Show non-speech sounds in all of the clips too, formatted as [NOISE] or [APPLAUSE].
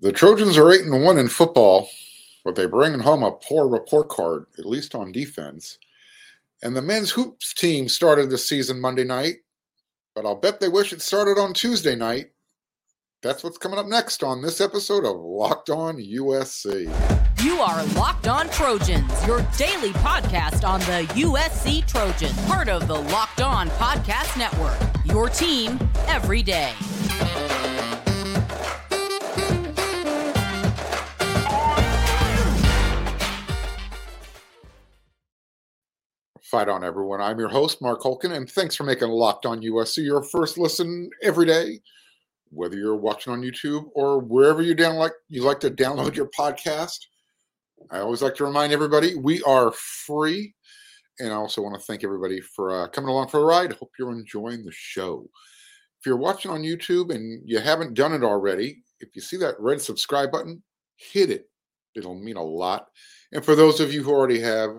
The Trojans are eight and one in football, but they're bringing home a poor report card, at least on defense. And the men's hoops team started the season Monday night, but I'll bet they wish it started on Tuesday night. That's what's coming up next on this episode of Locked On USC. You are Locked On Trojans, your daily podcast on the USC Trojans, part of the Locked On Podcast Network. Your team every day. Fight on, everyone. I'm your host, Mark Holkin, and thanks for making Locked On USC your first listen every day. Whether you're watching on YouTube or wherever you down like you like to download your podcast, I always like to remind everybody we are free, and I also want to thank everybody for uh, coming along for the ride. Hope you're enjoying the show. If you're watching on YouTube and you haven't done it already, if you see that red subscribe button, hit it. It'll mean a lot. And for those of you who already have,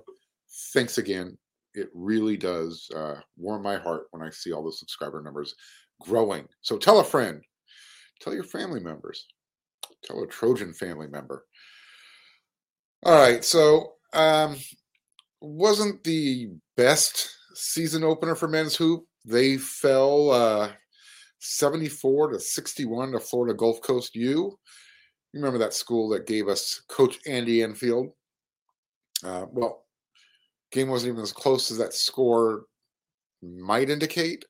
thanks again it really does uh, warm my heart when I see all the subscriber numbers growing. So tell a friend, tell your family members, tell a Trojan family member. All right, so um, wasn't the best season opener for men's hoop. They fell uh, 74 to 61 to Florida Gulf Coast U. You remember that school that gave us Coach Andy Enfield? Uh, well, game wasn't even as close as that score might indicate.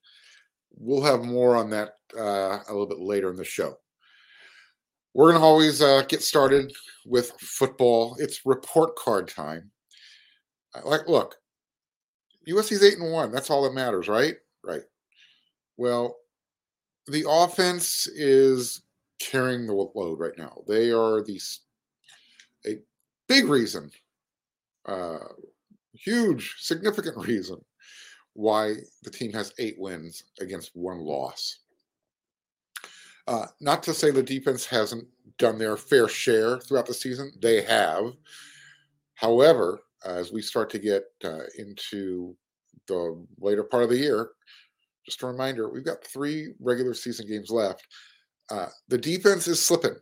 We'll have more on that uh, a little bit later in the show. We're going to always uh, get started with football. It's report card time. Like, look, USC's eight and one. That's all that matters, right? Right. Well, the offense is carrying the load right now. They are the a big reason uh, huge, significant reason why the team has eight wins against one loss. Uh, not to say the defense hasn't done their fair share throughout the season, they have. However, as we start to get uh, into the later part of the year, just a reminder we've got three regular season games left. Uh, the defense is slipping,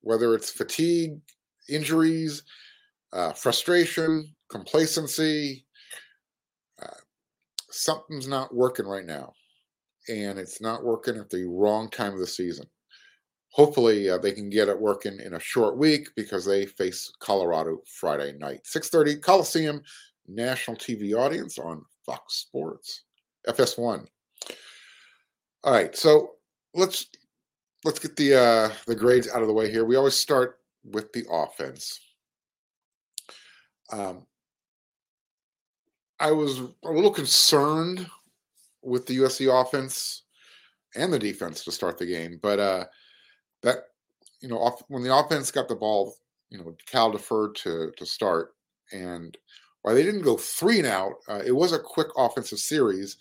whether it's fatigue, injuries, uh, frustration, complacency. Uh, something's not working right now, and it's not working at the wrong time of the season. Hopefully, uh, they can get it working in a short week because they face Colorado Friday night, 6:30 Coliseum, national TV audience on Fox Sports, FS1. All right, so let's let's get the uh, the grades out of the way here. We always start with the offense. Um, I was a little concerned with the USC offense and the defense to start the game, but uh, that you know off, when the offense got the ball, you know Cal deferred to to start, and while they didn't go three and out, uh, it was a quick offensive series,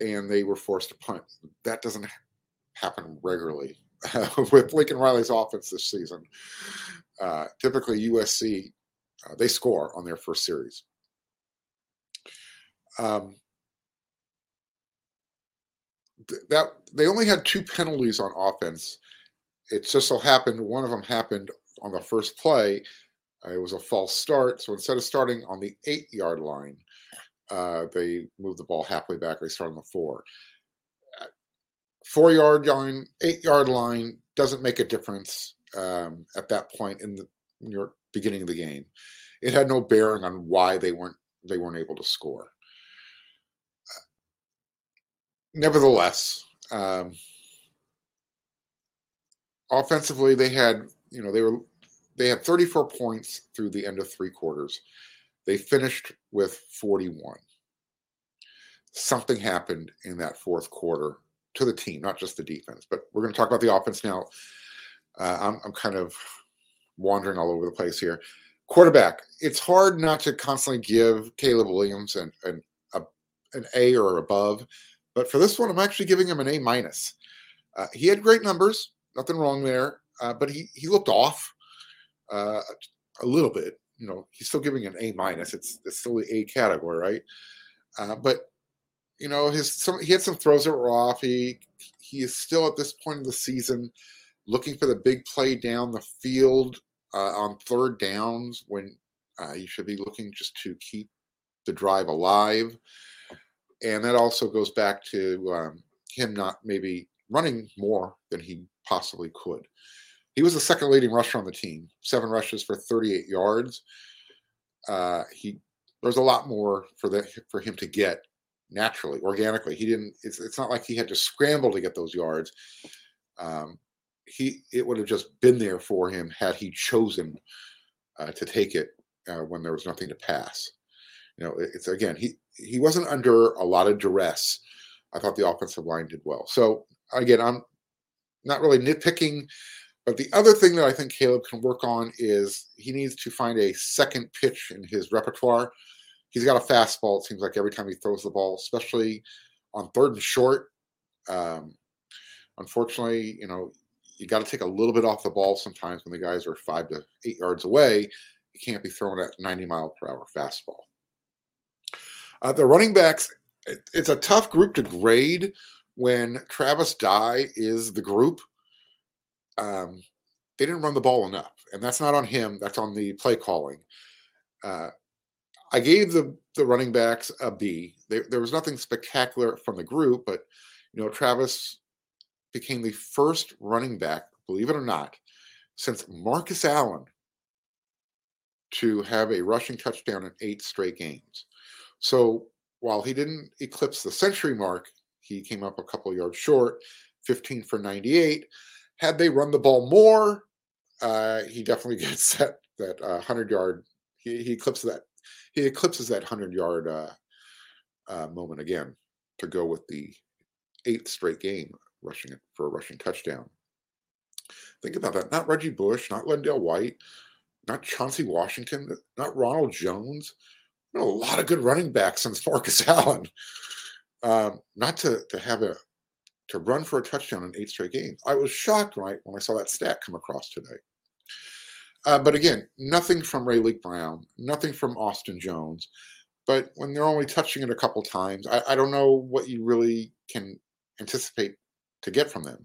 and they were forced to punt. That doesn't happen regularly [LAUGHS] with Lincoln Riley's offense this season. Uh, typically, USC uh, they score on their first series. Um, that they only had two penalties on offense. It just so happened one of them happened on the first play. Uh, it was a false start, so instead of starting on the eight yard line, uh, they moved the ball halfway back. They started on the four. Uh, four yard line, eight yard line doesn't make a difference um, at that point in the beginning of the game. It had no bearing on why they weren't they weren't able to score nevertheless, um, offensively, they had you know they were they had 34 points through the end of three quarters. They finished with 41. Something happened in that fourth quarter to the team, not just the defense. But we're going to talk about the offense now. Uh, I'm, I'm kind of wandering all over the place here. Quarterback, it's hard not to constantly give Caleb Williams an, an, an A or above but for this one, I'm actually giving him an A minus. Uh, he had great numbers, nothing wrong there, uh, but he he looked off uh, a little bit. You know, he's still giving an A minus. It's it's still the A category, right? Uh, but you know, his some he had some throws that were off. He he is still at this point in the season looking for the big play down the field uh, on third downs when uh, you should be looking just to keep the drive alive. And that also goes back to um, him not maybe running more than he possibly could. He was the second leading rusher on the team, seven rushes for 38 yards. Uh, he there's a lot more for that for him to get naturally, organically. He didn't. It's it's not like he had to scramble to get those yards. Um, he it would have just been there for him had he chosen uh, to take it uh, when there was nothing to pass. You know, it's again he he wasn't under a lot of duress. I thought the offensive line did well. So again, I'm not really nitpicking, but the other thing that I think Caleb can work on is he needs to find a second pitch in his repertoire. He's got a fastball. It seems like every time he throws the ball, especially on third and short. Um, unfortunately, you know, you got to take a little bit off the ball sometimes when the guys are five to eight yards away. You can't be throwing at 90 mile per hour fastball. Uh, the running backs, it, it's a tough group to grade when Travis Dye is the group. Um, they didn't run the ball enough, and that's not on him. That's on the play calling. Uh, I gave the the running backs a B. There, there was nothing spectacular from the group, but you know Travis became the first running back, believe it or not, since Marcus Allen to have a rushing touchdown in eight straight games. So while he didn't eclipse the century mark, he came up a couple yards short, 15 for 98. Had they run the ball more, uh, he definitely [LAUGHS] gets that that uh, 100 yard. He, he eclipses that. He eclipses that 100 yard uh, uh, moment again to go with the eighth straight game rushing it for a rushing touchdown. Think about that. Not Reggie Bush, not LenDale White, not Chauncey Washington, not Ronald Jones. A lot of good running backs since Marcus [LAUGHS] Allen. Um, not to to have a to run for a touchdown in eight straight games. I was shocked right when I saw that stat come across today. Uh, but again, nothing from Raleek Brown, nothing from Austin Jones. But when they're only touching it a couple times, I, I don't know what you really can anticipate to get from them.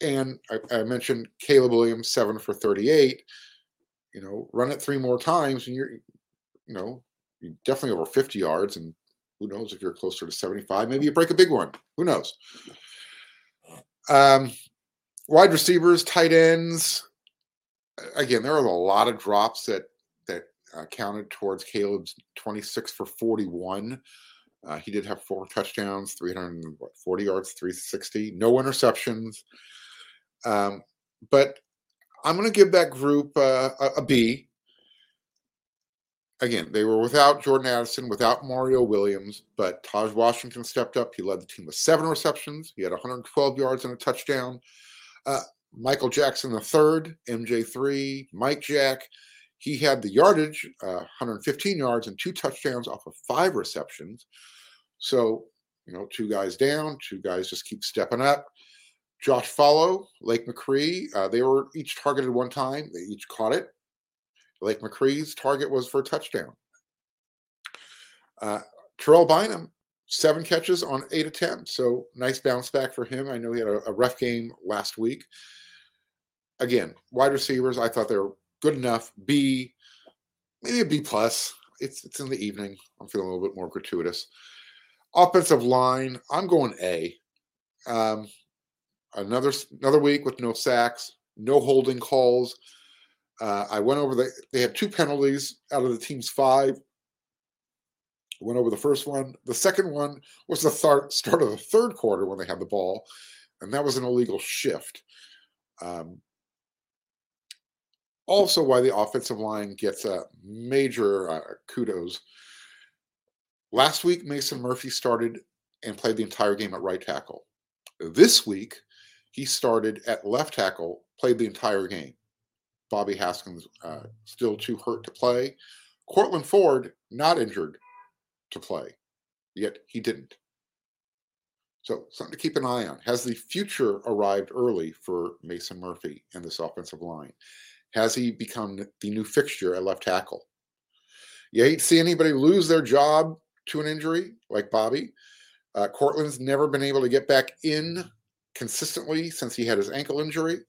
And I, I, mentioned Caleb Williams, seven for 38. You know, run it three more times and you're, you know, definitely over 50 yards. And who knows if you're closer to 75, maybe you break a big one. Who knows? Um, wide receivers, tight ends. Again, there are a lot of drops that that uh, counted towards Caleb's 26 for 41. Uh, he did have four touchdowns, 340 yards, 360, no interceptions. Um, but I'm going to give that group uh, a, a B. Again, they were without Jordan Addison, without Mario Williams, but Tahj Washington stepped up. He led the team with seven receptions. He had 112 yards and a touchdown. Uh, Michael Jackson the third, MJ3, Mike Jack. He had the yardage, uh, 115 yards and two touchdowns off of five receptions. So, you know, two guys down, two guys just keep stepping up. Josh Falo, Lake McRee, uh, they were each targeted one time. They each caught it. Lake McRee's target was for a touchdown. Uh, Terrell Bynum, seven catches on eight attempts. So nice bounce back for him. I know he had a, a rough game last week. Again, wide receivers, I thought they were good enough. B, maybe a B plus. It's it's in the evening. I'm feeling a little bit more gratuitous. Offensive line, I'm going A. Um, another another week with no sacks, no holding calls. Uh, I went over the. They had two penalties out of the team's five. Went over the first one. The second one was the th- start of the third quarter when they had the ball, and that was an illegal shift. Um, also, why the offensive line gets a major uh, kudos Last week, Mason Murphy started and played the entire game at right tackle. This week, he started at left tackle, played the entire game. Bobby Haskins uh, still too hurt to play. Courtland Ford not injured to play, yet he didn't. So something to keep an eye on. Has the future arrived early for Mason Murphy and this offensive line? Has he become the new fixture at left tackle? You hate to see anybody lose their job to an injury like Bobby. Uh, Courtland's never been able to get back in consistently since he had his ankle injury.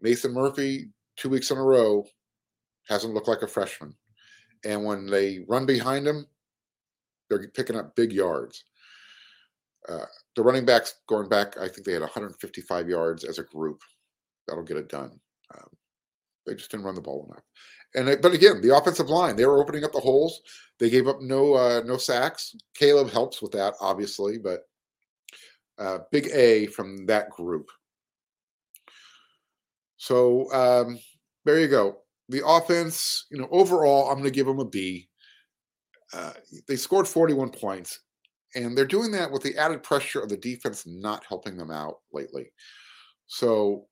Mason Murphy, two weeks in a row, hasn't looked like a freshman. And when they run behind him, they're picking up big yards. Uh, the running backs going back, I think they had 155 yards as a group. That'll get it done. Um, they just didn't run the ball enough. And it, but again, the offensive line they were opening up the holes. They gave up no uh, no sacks. Caleb helps with that, obviously, but uh, big A from that group. So um, there you go. The offense, you know, overall, I'm going to give them a B. Uh, they scored 41 points, and they're doing that with the added pressure of the defense not helping them out lately. So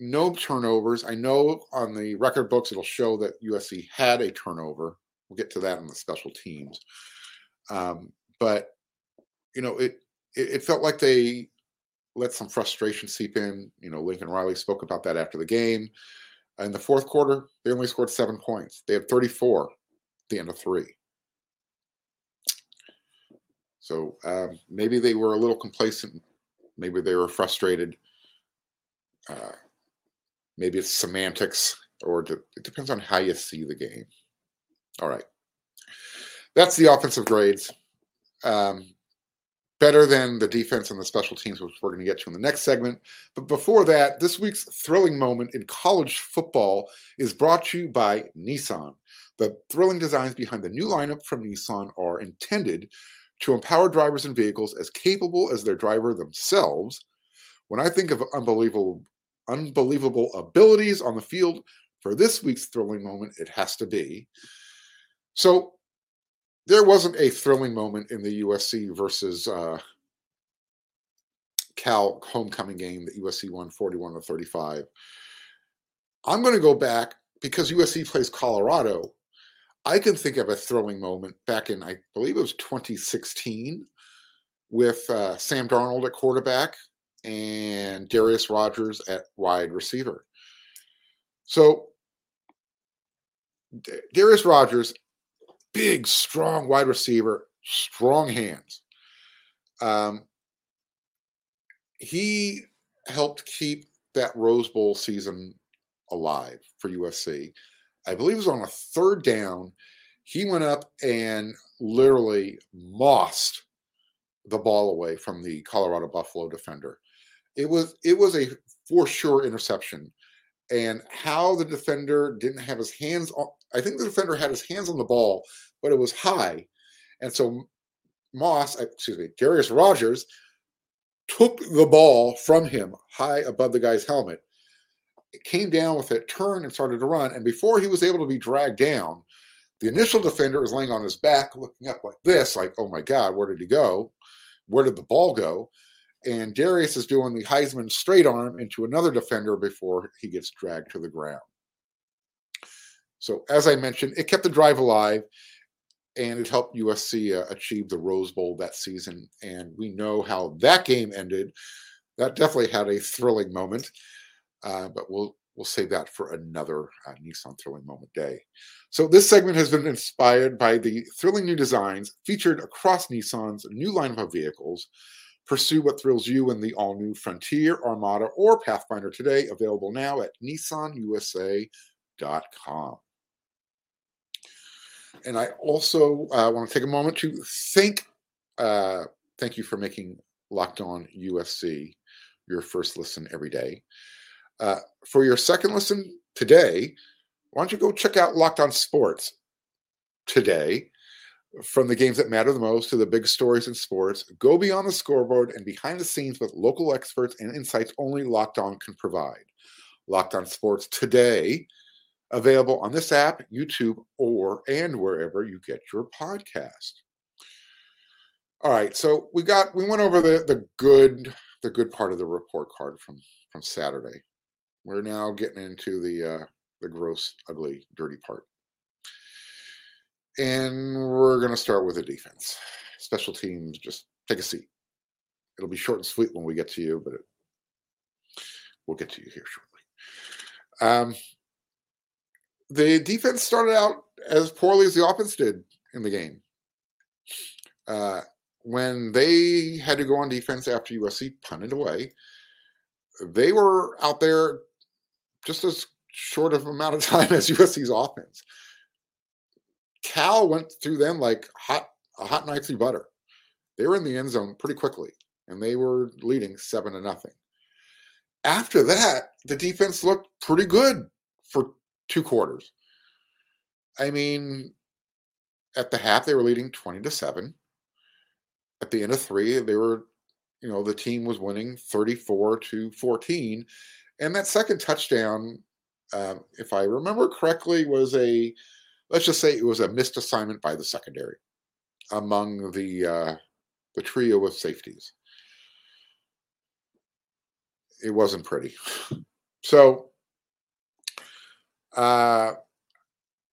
no turnovers. I know on the record books it'll show that USC had a turnover. We'll get to that in the special teams. Um, but you know, it, it it felt like they let some frustration seep in. You know, Lincoln Riley spoke about that after the game. In the fourth quarter, they only scored seven points. They had 34 at the end of three. So um, maybe they were a little complacent. Maybe they were frustrated. Uh, maybe it's semantics, or it depends on how you see the game. All right. That's the offensive grades. Um, better than the defense and the special teams, which we're going to get to in the next segment. But before that, this week's thrilling moment in college football is brought to you by Nissan. The thrilling designs behind the new lineup from Nissan are intended to empower drivers and vehicles as capable as their driver themselves. When I think of unbelievable, unbelievable abilities on the field for this week's thrilling moment, it has to be. So there wasn't a thrilling moment in the USC versus uh, Cal homecoming game that USC won 41 to 35. I'm going to go back because USC plays Colorado. I can think of a thrilling moment back in, I believe it was 2016, with uh, Sam Darnold at quarterback and Darreus Rogers at wide receiver. So Darreus Rogers big, strong wide receiver, strong hands. Um, he helped keep that Rose Bowl season alive for USC. I believe it was on a third down. He went up and literally mossed the ball away from the Colorado Buffalo defender. It was it was a for sure interception. And how the defender didn't have his hands I think the defender had his hands on the ball but it was high. And so Moss, excuse me, Darreus Rogers took the ball from him high above the guy's helmet. It came down with it, turned, and started to run. And before he was able to be dragged down, the initial defender is laying on his back, looking up like this, like, oh my God, where did he go? Where did the ball go? And Darreus is doing the Heisman straight arm into another defender before he gets dragged to the ground. So, as I mentioned, it kept the drive alive and it helped USC uh, achieve the Rose Bowl that season. And we know how that game ended. That definitely had a thrilling moment, uh, but we'll we'll save that for another uh, Nissan Thrilling Moment Day. So this segment has been inspired by the thrilling new designs featured across Nissan's new lineup of vehicles. Pursue what thrills you in the all-new Frontier, Armada, or Pathfinder today. Available now at NissanUSA.com. And I also uh, want to take a moment to thank uh, thank you for making Locked On USC your first listen every day. Uh, for your second listen today, why don't you go check out Locked On Sports today? From the games that matter the most to the big stories in sports, go beyond the scoreboard and behind the scenes with local experts and insights only Locked On can provide. Locked On Sports today available on this app, YouTube, or and wherever you get your podcast. All right, so we got we went over the the good the good part of the report card from from Saturday. We're now getting into the uh, the gross, ugly, dirty part, and we're going to start with the defense. Special teams, just take a seat. It'll be short and sweet when we get to you, but it, we'll get to you here shortly. Um, the defense started out as poorly as the offense did in the game. Uh, when they had to go on defense after USC punted away, they were out there just as short of amount of [LAUGHS] time as USC's offense. Cal went through them like hot a hot knife through butter. They were in the end zone pretty quickly, and they were leading seven to nothing. After that, the defense looked pretty good two quarters. I mean, at the half they were leading 20 to 7 at the end of three they were you know the team was winning 34 to 14 and that second touchdown um, if i remember correctly was a let's just say it was a missed assignment by the secondary among the uh, the trio of safeties. It wasn't pretty. [LAUGHS] So uh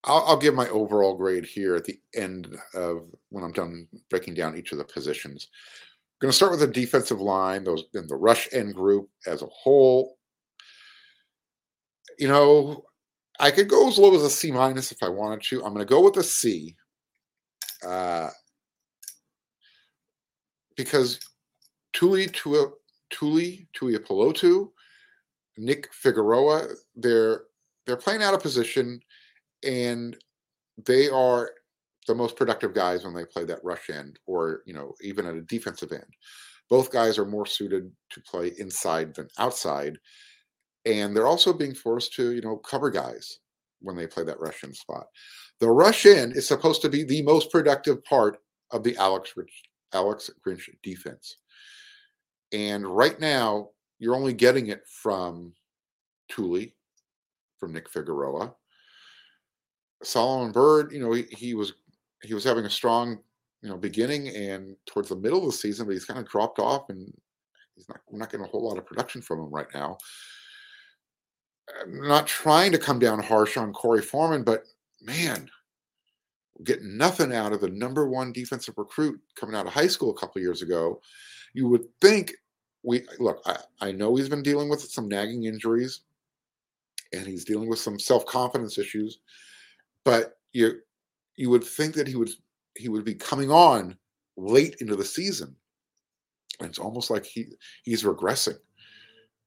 I'll, I'll, give my overall grade here at the end of when I'm done breaking down each of the positions. I'm going to start with the defensive line, those in the rush end group as a whole. You know, I could go as low as a C minus if I wanted to. I'm going to go with a C uh, because Tuli Tua Tuli Tuipulotu, Nick Figueroa, they're they're playing out of position and they are the most productive guys when they play that rush end or you know even at a defensive end. Both guys are more suited to play inside than outside and they're also being forced to you know cover guys when they play that rush end spot. The rush end is supposed to be the most productive part of the alex Rich, alex grinch defense. And right now you're only getting it from Tuli, from Nick Figueroa, Solomon Byrd, you know, he, he was he was having a strong, you know, beginning and towards the middle of the season, but he's kind of dropped off and he's not we're not getting a whole lot of production from him right now. I'm not trying to come down harsh on Korey Foreman, but man, getting nothing out of the number one defensive recruit coming out of high school a couple years ago. You would think we look, I, I know he's been dealing with some nagging injuries and he's dealing with some self-confidence issues but you you would think that he would he would be coming on late into the season. And it's almost like he he's regressing.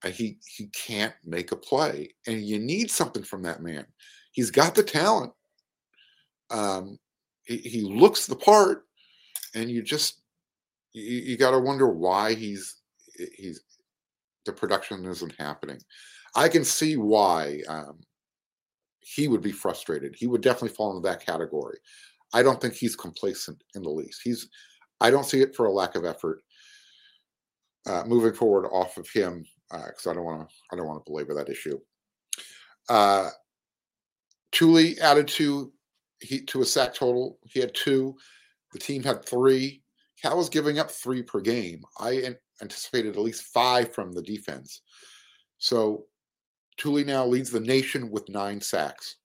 he he can't make a play, and you need something from that man. He's got the talent. Um, he, he looks the part, and you just you, you got to wonder why he's he's the production isn't happening. I can see why um, he would be frustrated. He would definitely fall into that category. I don't think he's complacent in the least. He's I don't see it for a lack of effort. Uh, moving forward off of him, because uh, I don't want to I don't want to belabor that issue. Uh, Tuli added to he to a sack total. He had two. The team had three. Cal was giving up three per game. I anticipated at least five from the defense. So Tuli now leads the nation with nine sacks.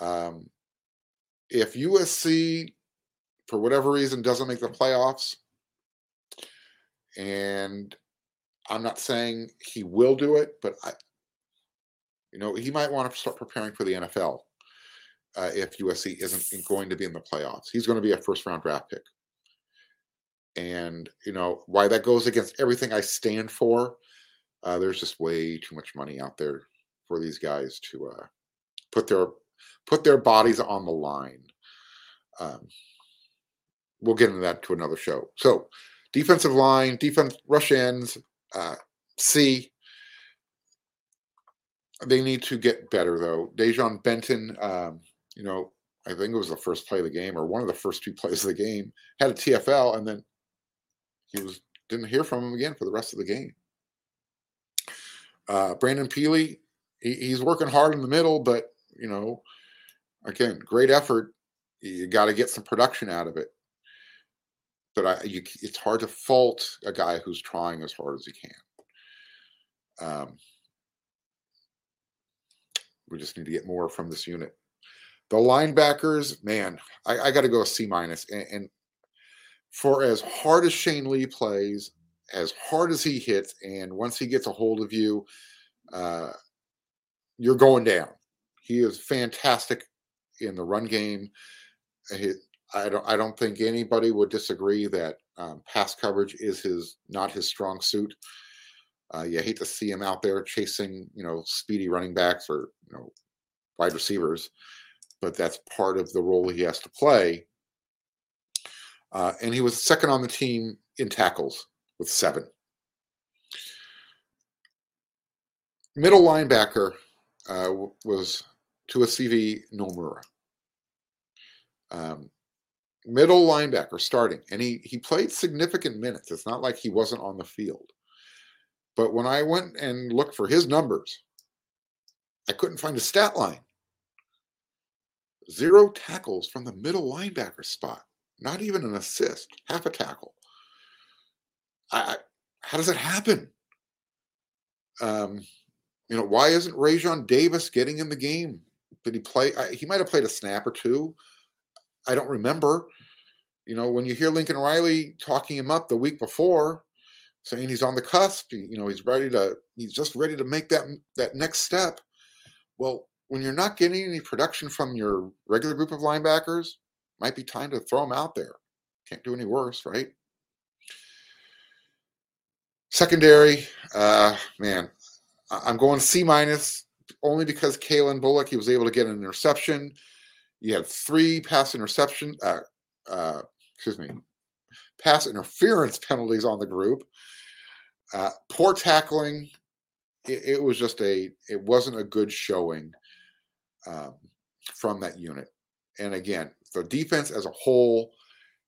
Um, if USC, for whatever reason, doesn't make the playoffs, and I'm not saying he will do it, but I, you know, he might want to start preparing for the NFL uh, if USC isn't going to be in the playoffs. He's going to be a first round draft pick. And, you know, why that goes against everything I stand for uh, there's just way too much money out there for these guys to uh, put their put their bodies on the line. Um, we'll get into that to another show. So, defensive line, defense rush ends, uh, C. They need to get better though. Dejon Benton, um, you know, I think it was the first play of the game or one of the first two [LAUGHS] plays of the game, had a TFL, and then he was didn't hear from him again for the rest of the game. Uh, Brandon Pili, he, he's working hard in the middle, but you know, again, great effort. You got to get some production out of it. But I, you, it's hard to fault a guy who's trying as hard as he can. Um, we just need to get more from this unit. The linebackers, man, I, I got to go C minus. And, and for as hard as Shane Lee plays, as hard as he hits, and once he gets a hold of you, uh, you're going down. He is fantastic in the run game. He, I don't. I don't think anybody would disagree that um, pass coverage is his not his strong suit. Uh, you hate to see him out there chasing, you know, speedy running backs or you know, wide receivers, but that's part of the role he has to play. Uh, and he was second on the team in tackles with seven. Middle linebacker uh, was Tuasivi Nomura. Um, middle linebacker starting, and he he played significant minutes. It's not like he wasn't on the field. But when I went and looked for his numbers, I couldn't find a stat line. Zero tackles from the middle linebacker spot, not even an assist, half a tackle. I, how does it happen? Um, you know, why isn't Raesjon Davis getting in the game? Did he play? I, he might have played a snap or two. I don't remember. You know, when you hear Lincoln Riley talking him up the week before, saying he's on the cusp, you know, he's ready to, he's just ready to make that that next step. Well, when you're not getting any production from your regular group of linebackers, might be time to throw them out there. Can't do any worse, right? Secondary, uh, man, I'm going C minus only because Calen Bullock he was able to get an interception. You had three pass interception, uh, uh, excuse me, pass interference penalties on the group. Uh, poor tackling. It, it, was just a. It wasn't a good showing um, from that unit. And again, the defense as a whole,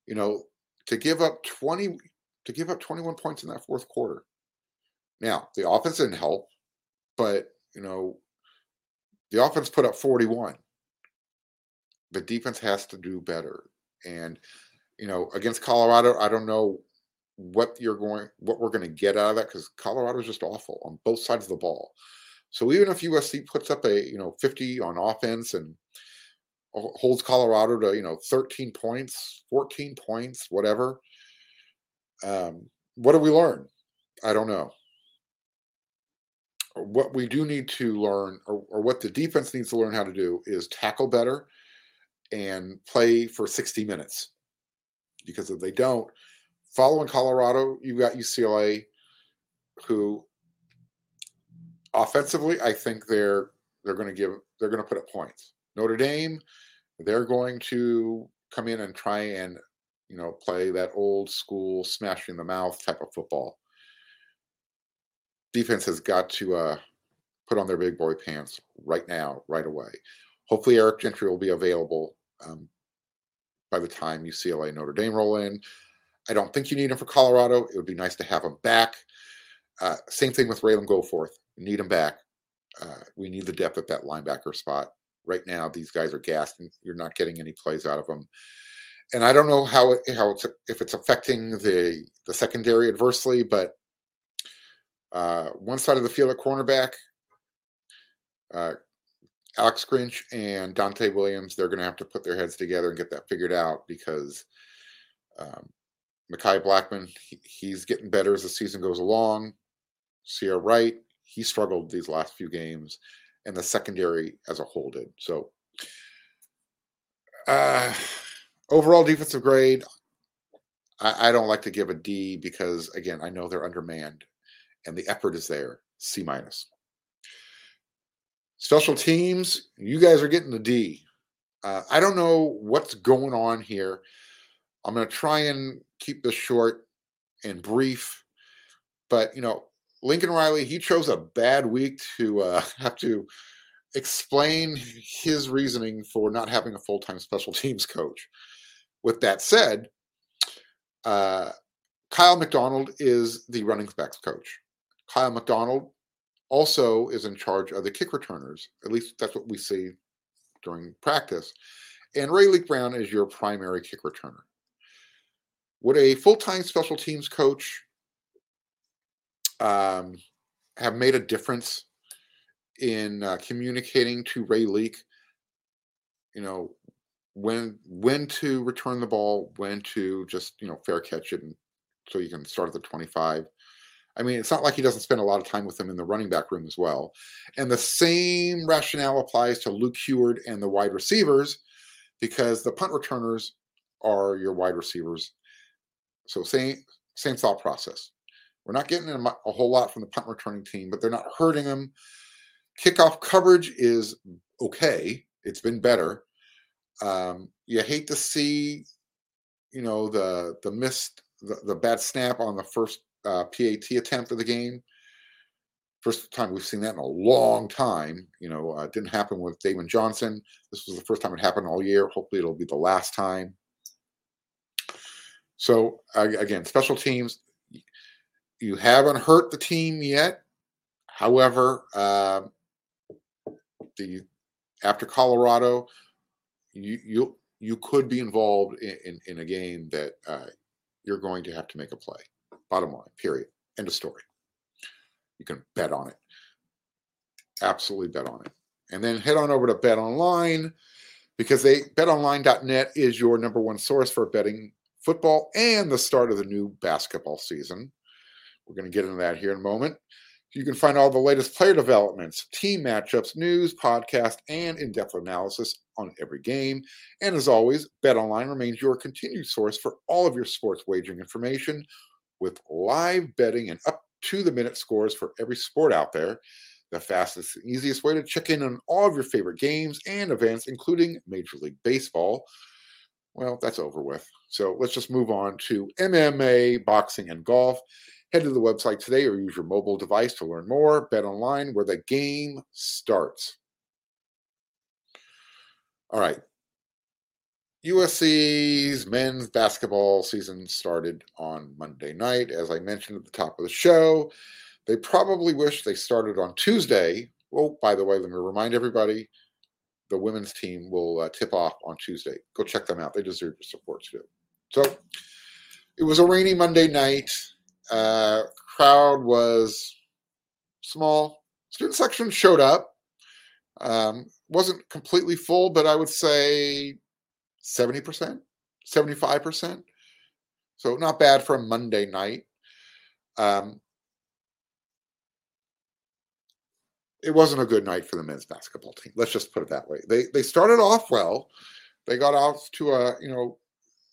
you know, to give up twenty, to give up twenty-one points in that fourth quarter. Now the offense didn't help, but you know, the offense put up forty-one the defense has to do better. And you know, against Colorado, I don't know what you're going, what we're going to get out of that because Colorado is just awful on both sides of the ball. So even if USC puts up a you know 50 on offense and holds Colorado to you know 13 points, 14 points, whatever, um, what do we learn? I don't know. What we do need to learn, or, or what the defense needs to learn how to do, is tackle better and play for 60 minutes. Because if they don't, following Colorado, you've got UCLA, who offensively, I think they're they're going to give they're going to put up points. Notre Dame, they're going to come in and try and you know play that old school smashing the mouth type of football. Defense has got to uh, put on their big boy pants right now, right away. Hopefully, Eric Gentry will be available um, by the time UCLA Notre Dame roll in. I don't think you need him for Colorado. It would be nice to have him back. Uh, same thing with Ralen Goforth. We need him back. Uh, we need the depth at that linebacker spot. Right now, these guys are gassed, and you're not getting any plays out of them. And I don't know how it, how it's if it's affecting the the secondary adversely, but uh, one side of the field at cornerback, uh, Alex Grinch and Donte Williams, they're going to have to put their heads together and get that figured out because um, Mekhi Blackmon, he, he's getting better as the season goes along. Ceyair Wright, he struggled these last few games, and the secondary as a whole did. So, uh, overall defensive grade, I, I don't like to give a D because, again, I know they're undermanned and the effort is there. C minus. Special teams, you guys are getting the D. Uh, I don't know what's going on here. I'm going to try and keep this short and brief. But, you know, Lincoln Riley, he chose a bad week to uh, [LAUGHS] have to explain his reasoning for not having a full time special teams coach. With that said, uh, Kiel McDonald is the running backs coach. Kiel McDonald also is in charge of the kick returners. At least that's what we see during practice. And Raleek Brown is your primary kick returner. Would a full time special teams coach um, have made a difference in uh, communicating to Raleek, you know, when when to return the ball, when to just you know fair catch it, and so you can start at the twenty five. I mean, it's not like he doesn't spend a lot of time with them in the running back room as well. And the same rationale applies to Luke Huard and the wide receivers because the punt returners are your wide receivers. So same same thought process. We're not getting a, a whole lot from the punt returning team, but they're not hurting them. Kickoff coverage is okay. It's been better. Um, you hate to see, you know, the the missed the, the bad snap on the first uh, PAT attempt of the game. First time we've seen that in a long time. You know, uh, didn't happen with Damon Johnson. This was the first time it happened all year. Hopefully, it'll be the last time. So again, special teams. You haven't hurt the team yet. However, uh, the after Colorado, you you you could be involved in, in, in a game that uh, you're going to have to make a play. Bottom line, period. End of story. You can bet on it. Absolutely bet on it. And then head on over to Bet Online because they betonline.net is your number one source for betting football and the start of the new basketball season. We're going to get into that here in a moment. You can find all the latest player developments, team matchups, news, podcast, and in depth analysis on every game. And as always, BetOnline remains your continued source for all of your sports wagering information with live betting and up to the minute scores for every sport out there. The fastest and easiest way to check in on all of your favorite games and events, including Major League Baseball. Well, that's over with. So let's just move on to MMA, boxing, and golf. Head to the website today or use your mobile device to learn more. Bet online where the game starts. All right. USC's men's basketball season started on Monday night. As I mentioned at the top of the show, they probably wish they started on Tuesday. Well, by the way, let me remind everybody the women's team will uh, tip off on Tuesday. Go check them out. They deserve your support too. So it was a rainy Monday night. Uh, crowd was small. Student section showed up. Um, wasn't completely full, but I would say 70%, 75%. So not bad for a Monday night. Um, it wasn't a good night for the men's basketball team. Let's just put it that way. They they started off well. They got off to a you know,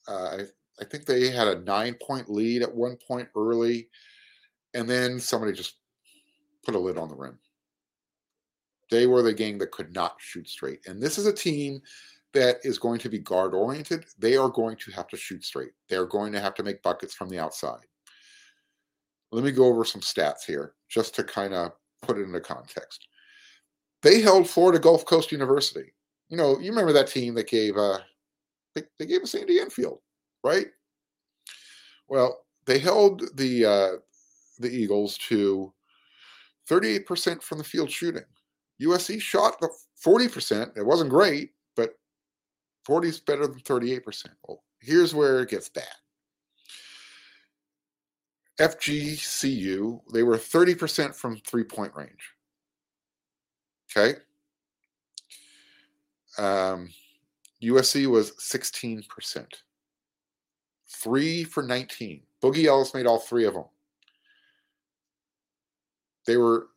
uh, I, think they had a nine point lead at one point early, and then somebody just put a lid on the rim. They were the gang that could not shoot straight, and this is a team that is going to be guard oriented. They are going to have to shoot straight. They are going to have to make buckets from the outside. Let me go over some stats here just to kind of put it into context. They held Florida Gulf Coast University. You know, you remember that team that gave uh they, they gave us Andy Enfield, right? Well, they held the uh the Eagles to 38% from the field shooting. USC shot the 40%. It wasn't great, but 40 is better than 38%. Well, here's where it gets bad. FGCU, they were 30% from three point range. Okay. Um, USC was 16%. Three for 19. Boogie Ellis made all three of them. They were,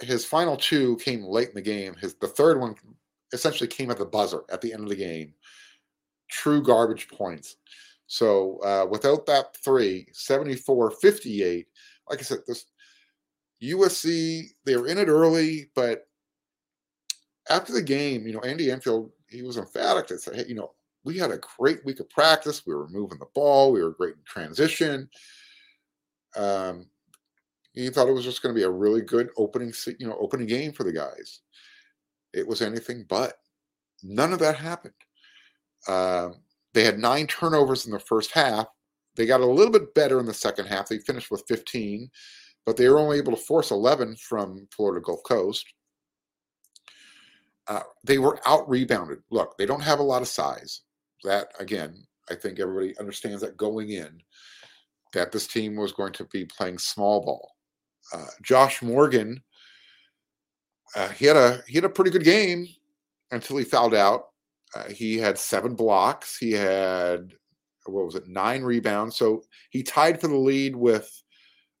his final two came late in the game. His The third one essentially came at the buzzer at the end of the game. True garbage points. So uh, without that three, 74 58, like I said, this USC, they were in it early, but after the game, you know, Andy Enfield, he was emphatic to say, hey, you know, we had a great week of practice. We were moving the ball. We were great in transition. Um, he thought it was just going to be a really good opening, you know, opening game for the guys. It was anything but. None of that happened. Um, they had nine turnovers in the first half. They got a little bit better in the second half. They finished with 15, but they were only able to force 11 from Florida Gulf Coast. Uh, they were out rebounded. Look, they don't have a lot of size. That, again, I think everybody understands that going in, that this team was going to be playing small ball. Uh, Josh Morgan, uh, he had a he had a pretty good game until he fouled out. Uh, he had seven blocks. He had what was it, nine rebounds. So he tied for the lead with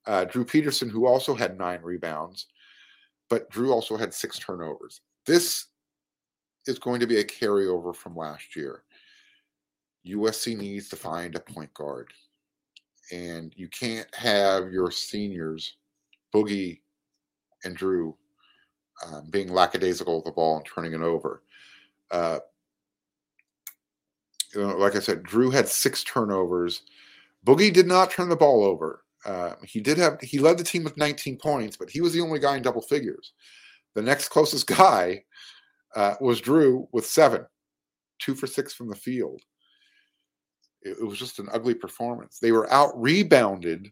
uh, Drew Peterson, who also had nine rebounds, but Drew also had six turnovers. This is going to be a carryover from last year. USC needs to find a point guard. and you can't have your seniors, Boogie and Drew, um, being lackadaisical with the ball and turning it over. Uh, you know, like I said, Drew had six turnovers. Boogie did not turn the ball over. Uh, he did have he led the team with 19 points, but he was the only guy in double figures. The next closest [LAUGHS] guy uh, was Drew with seven, two for six from the field. It, it was just an ugly performance. They were out rebounded.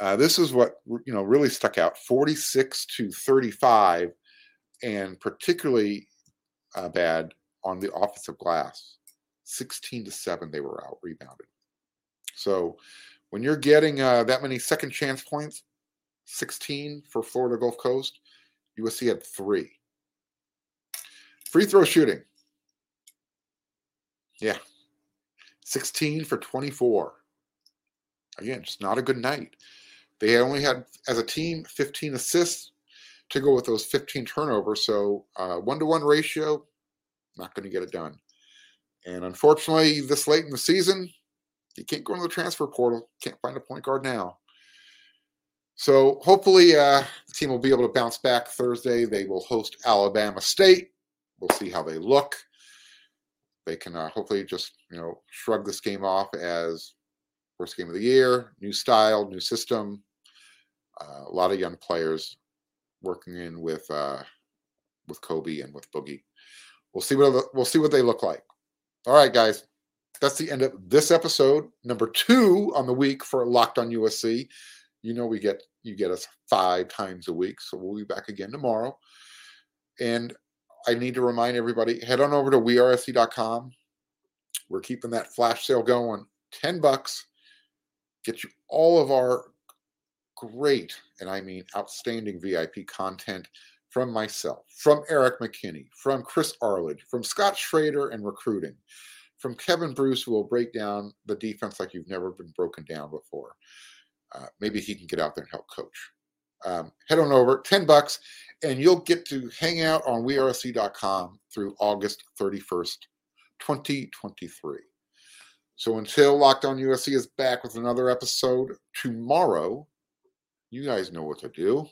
Uh, this is what you know really stuck out: 46 to 35, and particularly uh, bad on the offensive glass. 16 to 7 they were out rebounded so when you're getting uh, that many second chance points 16 for florida gulf coast usc had three free throw shooting yeah 16 for 24 again just not a good night they only had as a team 15 assists to go with those 15 turnovers so uh, one-to-one ratio not going to get it done and unfortunately, this late in the season, you can't go into the transfer portal. Can't find a point guard now. So hopefully, uh, the team will be able to bounce back Thursday. They will host Alabama State. We'll see how they look. They can uh, hopefully just you know shrug this game off as first game of the year, new style, new system. Uh, a lot of young players working in with uh, with Kobe and with Boogie. We'll see what we'll see what they look like. All right, guys. That's the end of this episode, number two on the week for Locked on USC. You know we get you get us five times a week, so we'll be back again tomorrow. And I need to remind everybody, head on over to wearesc.com. We're keeping that flash sale going. 10 bucks. Get you all of our great, and I mean outstanding VIP content from myself, from Eric McKinney, from Chris Arledge, from Scott Schrader and recruiting, from Kevin Bruce, who will break down the defense like you've never been broken down before. Uh, maybe he can get out there and help coach. Um, head on over, 10 bucks, and you'll get to hang out on wearesc.com through August 31st, 2023. So until Locked On USC is back with another episode tomorrow, you guys know what to do.